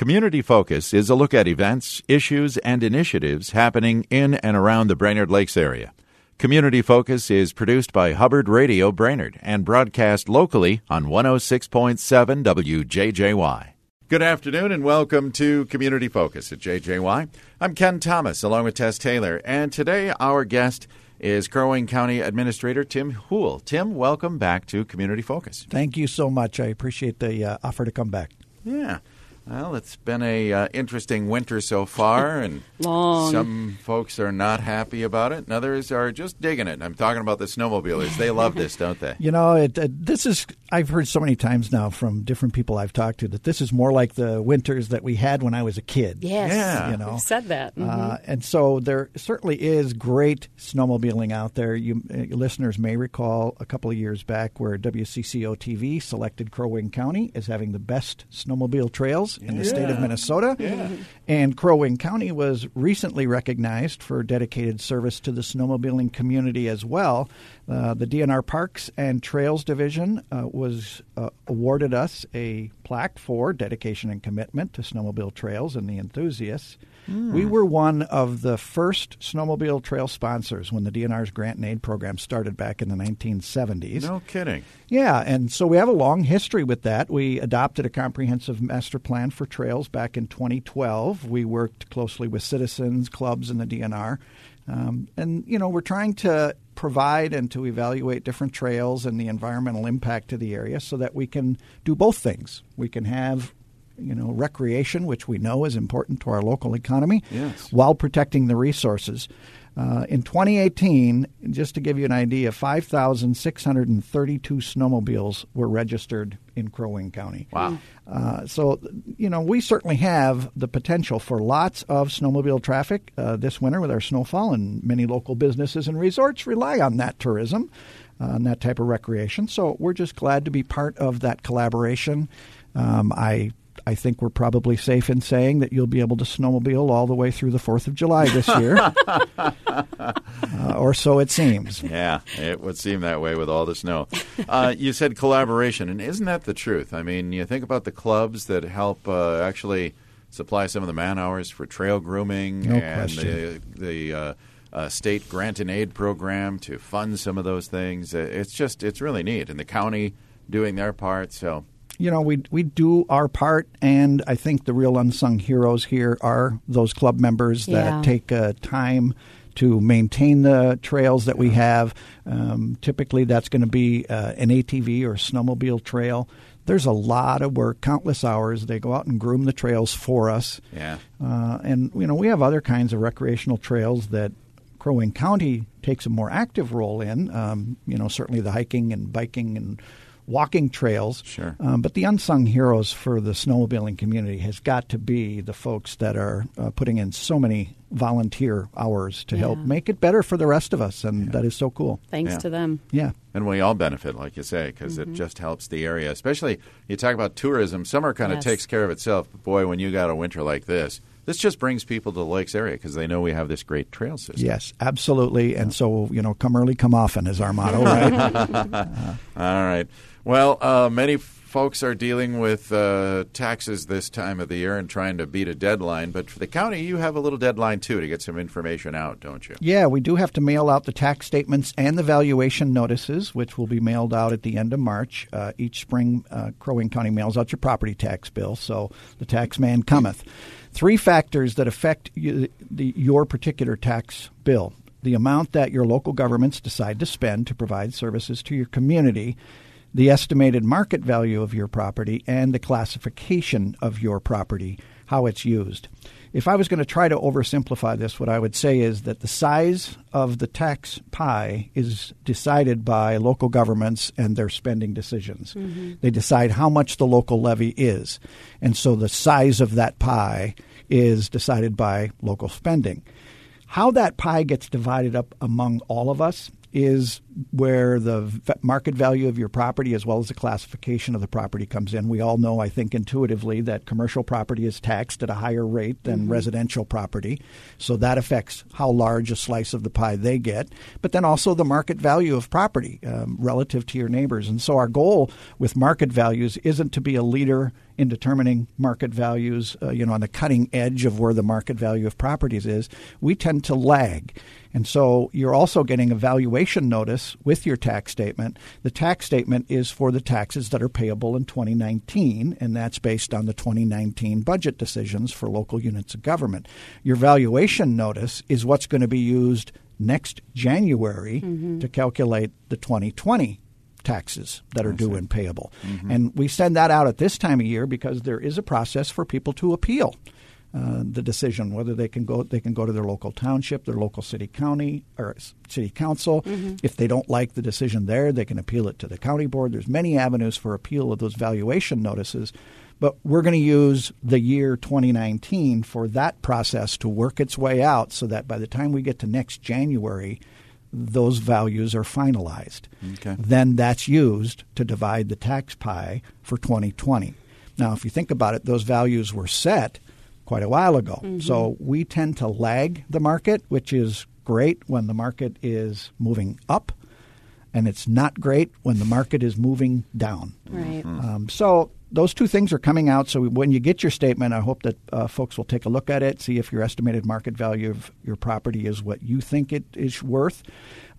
Community Focus is a look at events, issues, and initiatives happening in and around the Brainerd Lakes area. Community Focus is produced by Hubbard Radio Brainerd and broadcast locally on 106.7 WJJY. Good afternoon and welcome to Community Focus at JJY. I'm Ken Thomas along with Tess Taylor, and today our guest is Crow Wing County Administrator Tim Houle. Tim, welcome back to Community Focus. Thank you so much. I appreciate the uh, offer to come back. Yeah. Well, it's been a uh, interesting winter so far, and Long. some folks are not happy about it, and others are just digging it. I'm talking about the snowmobilers; they love this, don't they? You know, it, uh, this is I've heard so many times now from different people I've talked to that this is more like the winters that we had when I was a kid. Yes. Yeah. You know, We've said that. Mhm. Uh, and so there certainly is great snowmobiling out there. You uh, listeners may recall a couple of years back where WCCO TV selected Crow Wing County as having the best snowmobile trails in the state of. Minnesota. And Crow Wing County was recently recognized for dedicated service to the snowmobiling community as well. Uh, the DNR Parks and Trails Division uh, was uh, awarded us a plaque for dedication and commitment to snowmobile trails and the enthusiasts. We were one of the first snowmobile trail sponsors when the DNR's grant and aid program started back in the 1970s. No kidding. Yeah, and so we have a long history with that. We adopted a comprehensive master plan for trails back in 2012. We worked closely with citizens, clubs, and the DNR. Um, and, you know, we're trying to provide and to evaluate different trails and the environmental impact to the area so that we can do both things. We can have you know, recreation, which we know is important to our local economy, Yes. while protecting the resources. Uh, in 2018, just to give you an idea, 5,632 snowmobiles were registered in Crow Wing County. Wow. Uh, so, you know, we certainly have the potential for lots of snowmobile traffic uh, this winter with our snowfall, and many local businesses and resorts rely on that tourism, uh, and that type of recreation. So we're just glad to be part of that collaboration. Um, I I think we're probably safe in saying that you'll be able to snowmobile all the way through the Fourth of July this year, uh, or so it seems. Yeah, it would seem that way with all the snow. Uh, you said collaboration, and isn't that the truth? I mean, you think about the clubs that help uh, actually supply some of the man hours for trail grooming No and question. the, the uh, uh, state grant and aid program to fund some of those things. Uh, It's just, it's really neat. And the county doing their part. So, you know, we we do our part, and I think the real unsung heroes here are those club members Yeah. that take uh, time to maintain the trails that we have. Um, typically, that's going to be uh, an ATV or snowmobile trail. There's a lot of work, countless hours. They go out and groom the trails for us. yeah. Uh, and you know we have other kinds of recreational trails that Crow Wing County takes a more active role in. Um, you know, certainly the hiking and biking and walking trails. Sure. Um, but the unsung heroes for the snowmobiling community has got to be the folks that are uh, putting in so many volunteer hours to help make it better for the rest of us, and that is so cool. Thanks Yeah. to them. Yeah. And we all benefit, like you say, because it just helps the area. Especially you talk about tourism. Summer kind of Yes. takes care of itself. But boy, when you got a winter like this, this just brings people to the lakes area because they know we have this great trail system. Yes, absolutely. And so, you know, come early, come often is our motto, right? All right. Well, uh, many folks are dealing with uh, taxes this time of the year and trying to beat a deadline. But for the county, you have a little deadline too to get some information out, don't you? Yeah, we do have to mail out the tax statements and the valuation notices, which will be mailed out at the end of March. Uh, each spring, uh, Crow Wing County mails out your property tax bill, so the tax man cometh. Three factors that affect you, the, your particular tax bill the amount that your local governments decide to spend to provide services to your community, the estimated market value of your property, and the classification of your property, how it's used. If I was going to try to oversimplify this, what I would say is that the size of the tax pie is decided by local governments and their spending decisions. Mm-hmm. They decide how much the local levy is. And so the size of that pie is decided by local spending. How that pie gets divided up among all of us is where the v- market value of your property as well as the classification of the property comes in. We all know, I think, intuitively that commercial property is taxed at a higher rate than residential property. So that affects how large a slice of the pie they get. But then also the market value of property um, relative to your neighbors. And so our goal with market values isn't to be a leader in determining market values, uh, you know, on the cutting edge of where the market value of properties is, we tend to lag. And so you're also getting a valuation notice with your tax statement. The tax statement is for the taxes that are payable in 2019, and that's based on the 2019 budget decisions for local units of government. Your valuation notice is what's going to be used next January mm-hmm. to calculate the 2020 taxes that are due and payable. Mm-hmm. And we send that out at this time of year because there is a process for people to appeal. Uh, the decision whether they can go they can go to their local township, their local city county or city council. Mm-hmm. If they don't like the decision there, they can appeal it to the county board. There's many avenues for appeal of those valuation notices, but we're going to use the year 2019 for that process to work its way out so that by the time we get to next January, those values are finalized. Okay. Then that's used to divide the tax pie for 2020. Now, if you think about it, those values were set quite a while ago. Mm-hmm. So we tend to lag the market, which is great when the market is moving up, and it's not great when the market is moving down. Right. Um, so those two things are coming out. So when you get your statement, I hope that uh, folks will take a look at it, see if your estimated market value of your property is what you think it is worth.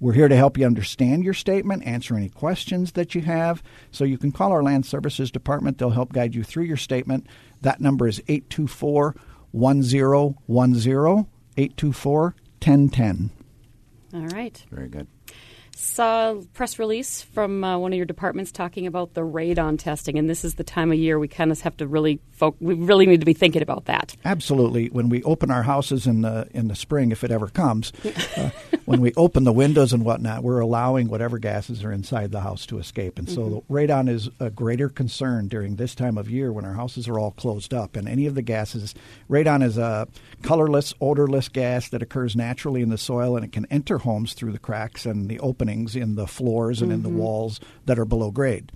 We're here to help you understand your statement, answer any questions that you have. So you can call our Land Services Department. They'll help guide you through your statement. That number is 824 1010, 824 1010. All right. Very good saw a press release from uh, one of your departments talking about the radon testing, and this is the time of year we kind of have to really fo- we really need to be thinking about that. Absolutely. When we open our houses in the in the spring, if it ever comes, uh, when we open the windows and whatnot, we're allowing whatever gases are inside the house to escape, and so mm-hmm. radon is a greater concern during this time of year when our houses are all closed up, and any of the gases. Radon is a colorless, odorless gas that occurs naturally in the soil, and it can enter homes through the cracks and the opening openings in the floors and mm-hmm. in the mm-hmm. walls that are below grade.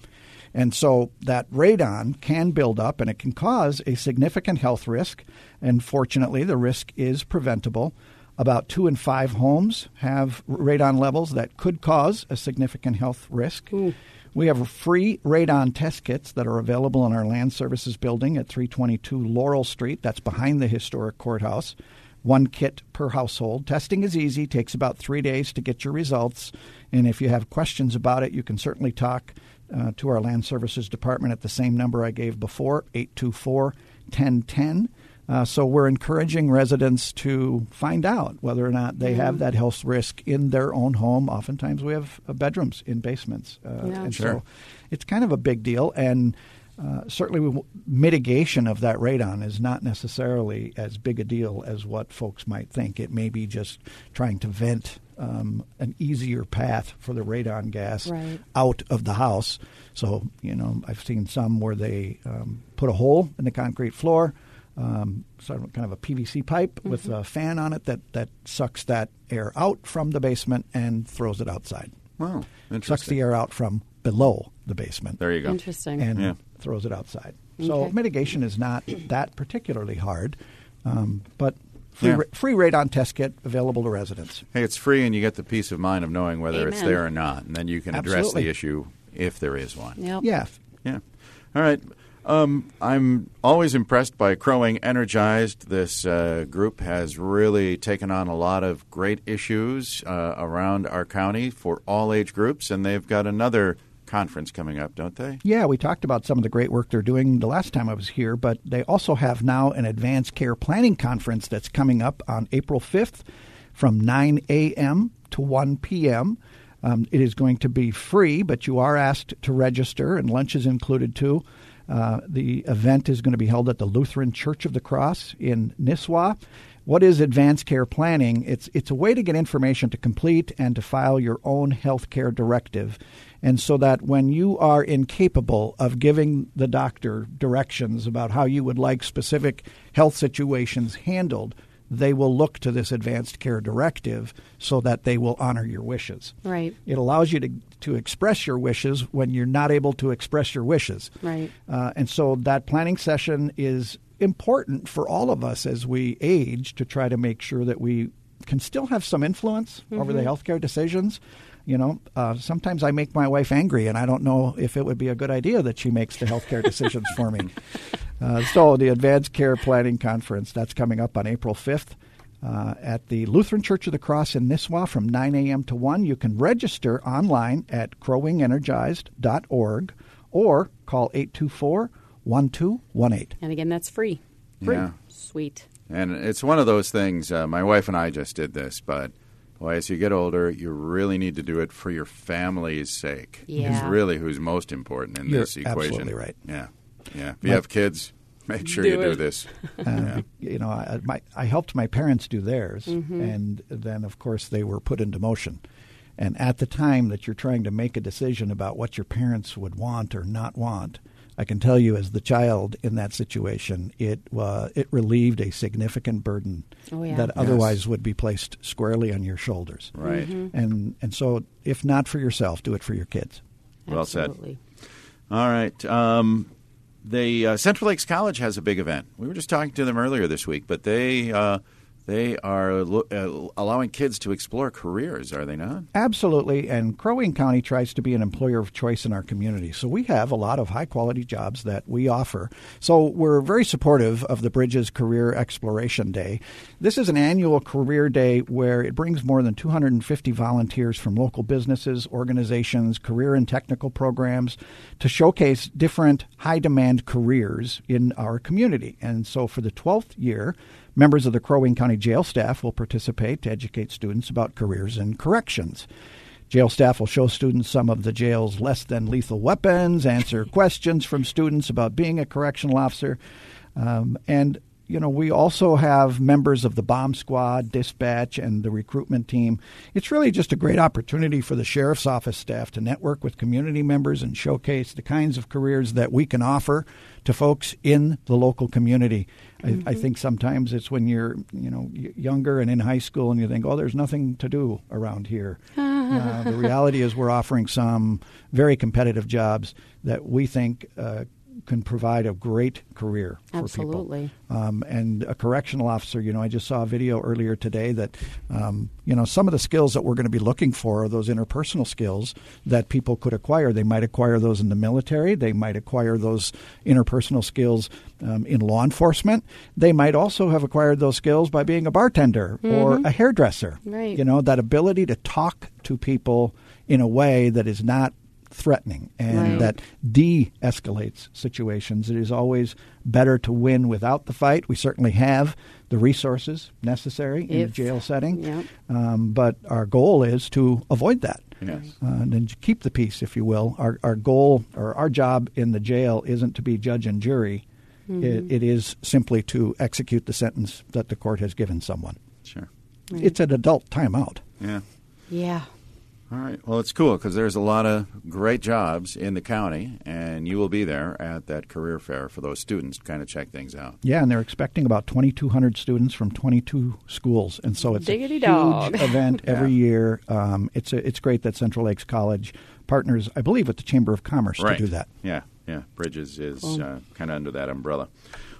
And so that radon can build up and it can cause a significant health risk. And fortunately, the risk is preventable. About two in five homes have radon levels that could cause a significant health risk. Ooh. We have free radon test kits that are available in our land services building at 322 Laurel Street. That's behind the historic courthouse one kit per household. Testing is easy, takes about three days to get your results. And if you have questions about it, you can certainly talk uh, to our Land Services Department at the same number I gave before, 824 1010. Uh, so we're encouraging residents to find out whether or not they have mm. that health risk in their own home. Oftentimes we have uh, bedrooms in basements. Uh, yeah. and sure. so it's kind of a big deal. And uh, certainly, mitigation of that radon is not necessarily as big a deal as what folks might think. It may be just trying to vent um, an easier path for the radon gas right. out of the house. So, you know, I've seen some where they um, put a hole in the concrete floor, um, sort of kind of a PVC pipe mm-hmm. with a fan on it that, that sucks that air out from the basement and throws it outside. Wow, interesting. Sucks the air out from below the basement. There you go. Interesting. And yeah. Throws it outside. Okay. So mitigation is not that particularly hard, um, but free, yeah. ra- free radon test kit available to residents. Hey, it's free, and you get the peace of mind of knowing whether Amen. it's there or not, and then you can address Absolutely. the issue if there is one. Yep. Yeah. Yeah. All right. Um, I'm always impressed by Crow Wing Energized. This uh, group has really taken on a lot of great issues uh, around our county for all age groups, and they've got another conference coming up, don't they? Yeah, we talked about some of the great work they're doing the last time I was here, but they also have now an advanced care planning conference that's coming up on April 5th from 9 a.m. to 1 p.m. Um, it is going to be free, but you are asked to register, and lunch is included too. Uh, the event is going to be held at the Lutheran Church of the Cross in Nisswa. What is advanced care planning? It's it's a way to get information to complete and to file your own health care directive. And so that when you are incapable of giving the doctor directions about how you would like specific health situations handled, they will look to this advanced care directive so that they will honor your wishes. Right. It allows you to, to express your wishes when you're not able to express your wishes. Right. Uh, and so that planning session is important for all of us as we age to try to make sure that we can still have some influence mm-hmm. over the mm-hmm. healthcare decisions You know, uh, sometimes I make my wife angry, and I don't know if it would be a good idea that she makes the healthcare decisions for me. Uh, so, the Advanced Care Planning Conference that's coming up on April 5th. Uh, at the Lutheran Church of the Cross in Nisswa from 9 a.m. to 1. You can register online at crowwingenergized.org or call 824 1218. And again, that's free. Free. Yeah. Sweet. And it's one of those things. Uh, my wife and I just did this, but boy, as you get older, you really need to do it for your family's sake. Yeah. It's really who's most important in You're this equation. absolutely right. Yeah. Yeah. If you My- have kids, make sure Do you do this. Uh, You know, I, my, I helped my parents do theirs, and then, of course, they were put into motion. And at the time that you're trying to make a decision about what your parents would want or not want, I can tell you, as the child in that situation, it uh, it relieved a significant burden Oh, yeah. that otherwise would be placed squarely on your shoulders. Right. And and so, if not for yourself, do it for your kids. Well said. All right. Um, the uh, Central Lakes College has a big event. We were just talking to them earlier this week, but they uh, they are lo- uh, allowing kids to explore careers, are they not? Absolutely, and Crow Wing County tries to be an employer of choice in our community. So we have a lot of high quality jobs that we offer. So we're very supportive of the Bridges Career Exploration Day. This is an annual career day where it brings more than 250 volunteers from local businesses, organizations, career and technical programs to showcase different high demand careers in our community. And so for the 12th year, Members of the Crow Wing County jail staff will participate to educate students about careers in corrections. Jail staff will show students some of the jail's less than lethal weapons, answer questions from students about being a correctional officer, um, and you know, we also have members of the bomb squad, dispatch, and the recruitment team. It's really just a great opportunity for the sheriff's office staff to network with community members and showcase the kinds of careers that we can offer to folks in the local community. I, I think sometimes it's when you're, you know, younger and in high school, and you think, "Oh, there's nothing to do around here." uh, the reality is, we're offering some very competitive jobs that we think. Uh, can provide a great career for Absolutely. people. Um, and a correctional officer, you know, I just saw a video earlier today that, um, you know, some of the skills that we're going to be looking for are those interpersonal skills that people could acquire. They might acquire those in the military. They might acquire those interpersonal skills um, in law enforcement. They might also have acquired those skills by being a bartender or a hairdresser. Right. You know, that ability to talk to people in a way that is not threatening and Right. that de escalates situations. It is always better to win without the fight. We certainly have the resources necessary in a jail setting, yeah. um, but our goal is to avoid that. Yes. Uh, and then keep the peace, if you will. Our, our goal or our job in the jail isn't to be judge and jury. It, it is simply to execute the sentence that the court has given someone. Sure. It's an adult timeout. Yeah. Yeah. All right. Well, it's cool because there's a lot of great jobs in the county, and you will be there at that career fair for those students to kind of check things out. Yeah, and they're expecting about 2,200 students from 22 schools, and so it's Diggity a huge dog. event every Yeah. year. Um, it's a, it's great that Central Lakes College partners, I believe, with the Chamber of Commerce right. to do that. Yeah. Yeah. Bridges is uh, kind of under that umbrella.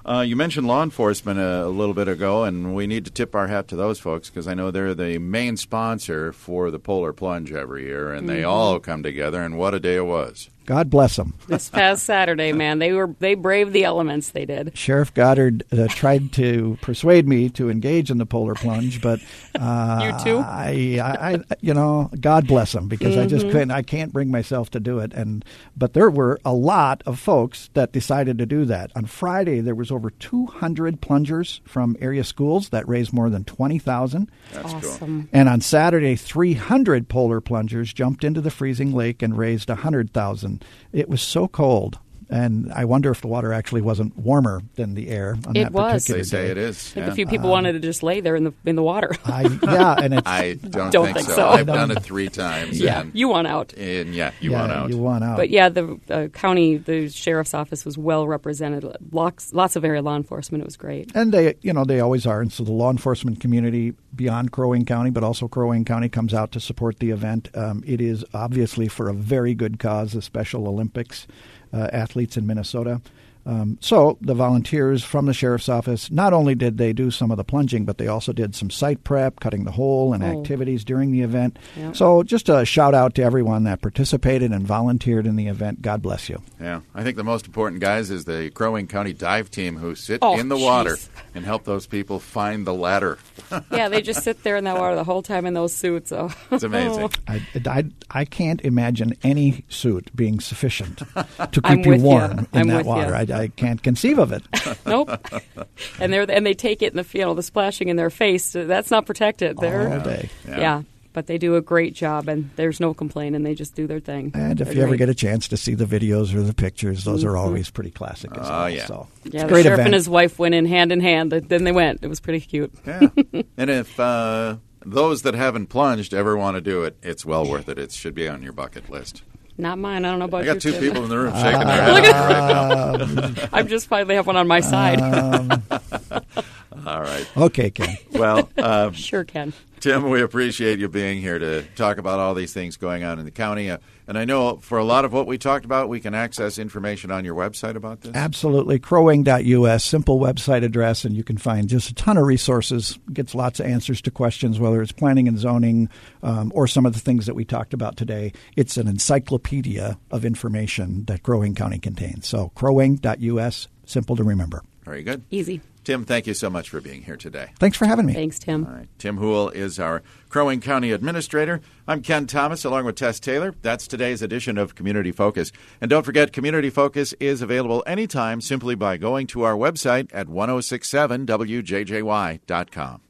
Uh, you mentioned law enforcement a, a little bit ago, and we need to tip our hat to those folks because I know they're the main sponsor for the Polar Plunge every year, and they all come together. And what a day it was! God bless them. This past Saturday, man, they were they braved the elements. They did. Sheriff Goddard uh, tried to persuade me to engage in the polar plunge, but uh, You too? I, I, I, you know, God bless him because I Mm-hmm. just couldn't. I can't bring myself to do it. And but there were a lot of folks that decided to do that. On Friday, there was over 200 plungers from area schools that raised more than 20,000. That's cool. And on Saturday, 300 polar plungers jumped into the freezing lake and raised 100,000. It was so cold. And I wonder if the water actually wasn't warmer than the air on It that was. particular They say day. it is. I think yeah. a few people wanted to just lay there in the in the water. I, yeah, and it's I don't, Don't think, think so. so. I've done it three times. yeah, and, you want out. and yeah, you yeah, want out. You want out. But yeah, the uh, county, the sheriff's office was well represented. Lots, lots of area law enforcement. It was great. And they, you know, they always are. And so the law enforcement community beyond Crow Wing County, but also Crow Wing County comes out to support the event. Um, it is obviously for a very good cause, the Special Olympics uh, athletes in Minnesota. Um, so the volunteers from the sheriff's office not only did they do some of the plunging, but they also did some site prep, cutting the hole, and Oh. activities during the event. Yeah. So just a shout out to everyone that participated and volunteered in the event. God bless you. Yeah, I think the most important guys is the Crow Wing County dive team who sit Oh, in the water jeez. And help those people find the ladder. yeah, they just sit there in that water the whole time in those suits. So It's amazing. I, I, I can't imagine any suit being sufficient to keep you with you. warm in I'm that water. I, I can't conceive of it. nope. and they're and they take it in the you know the splashing in their face. That's not protected. They're all day. Yeah. yeah. But they do a great job, and there's no complaint, and they just do their thing. And if They're you ever get a chance to see the videos or the pictures, those are always pretty classic as Oh, well. yeah. So it's yeah, a the great sheriff event. and his wife went in hand in hand. Then they went. It was pretty cute. Yeah. and if uh, those that haven't plunged ever want to do it, it's well worth it. It should be on your bucket list. Not mine. I don't know about I got two you. People in the room shaking their heads right now. I'm just finally have one on my side. All right. okay, Ken. Well, um, sure can. Tim, we appreciate you being here to talk about all these things going on in the county. Uh, and I know for a lot of what we talked about, we can access information on your website about this. Absolutely. Crowwing.us, simple website address, and you can find just a ton of resources. Gets lots of answers to questions, whether it's planning and zoning um, or some of the things that we talked about today. It's an encyclopedia of information that Crow Wing County contains. So, crowwing.us, simple to remember. Very good. Easy. Tim, thank you so much for being here today. Thanks for having me. Thanks, Tim. All right. Tim Houle is our Crow Wing County Administrator. I'm Ken Thomas along with Tess Taylor. That's today's edition of Community Focus. And don't forget, Community Focus is available anytime simply by going to our website at 1067wjjy.com.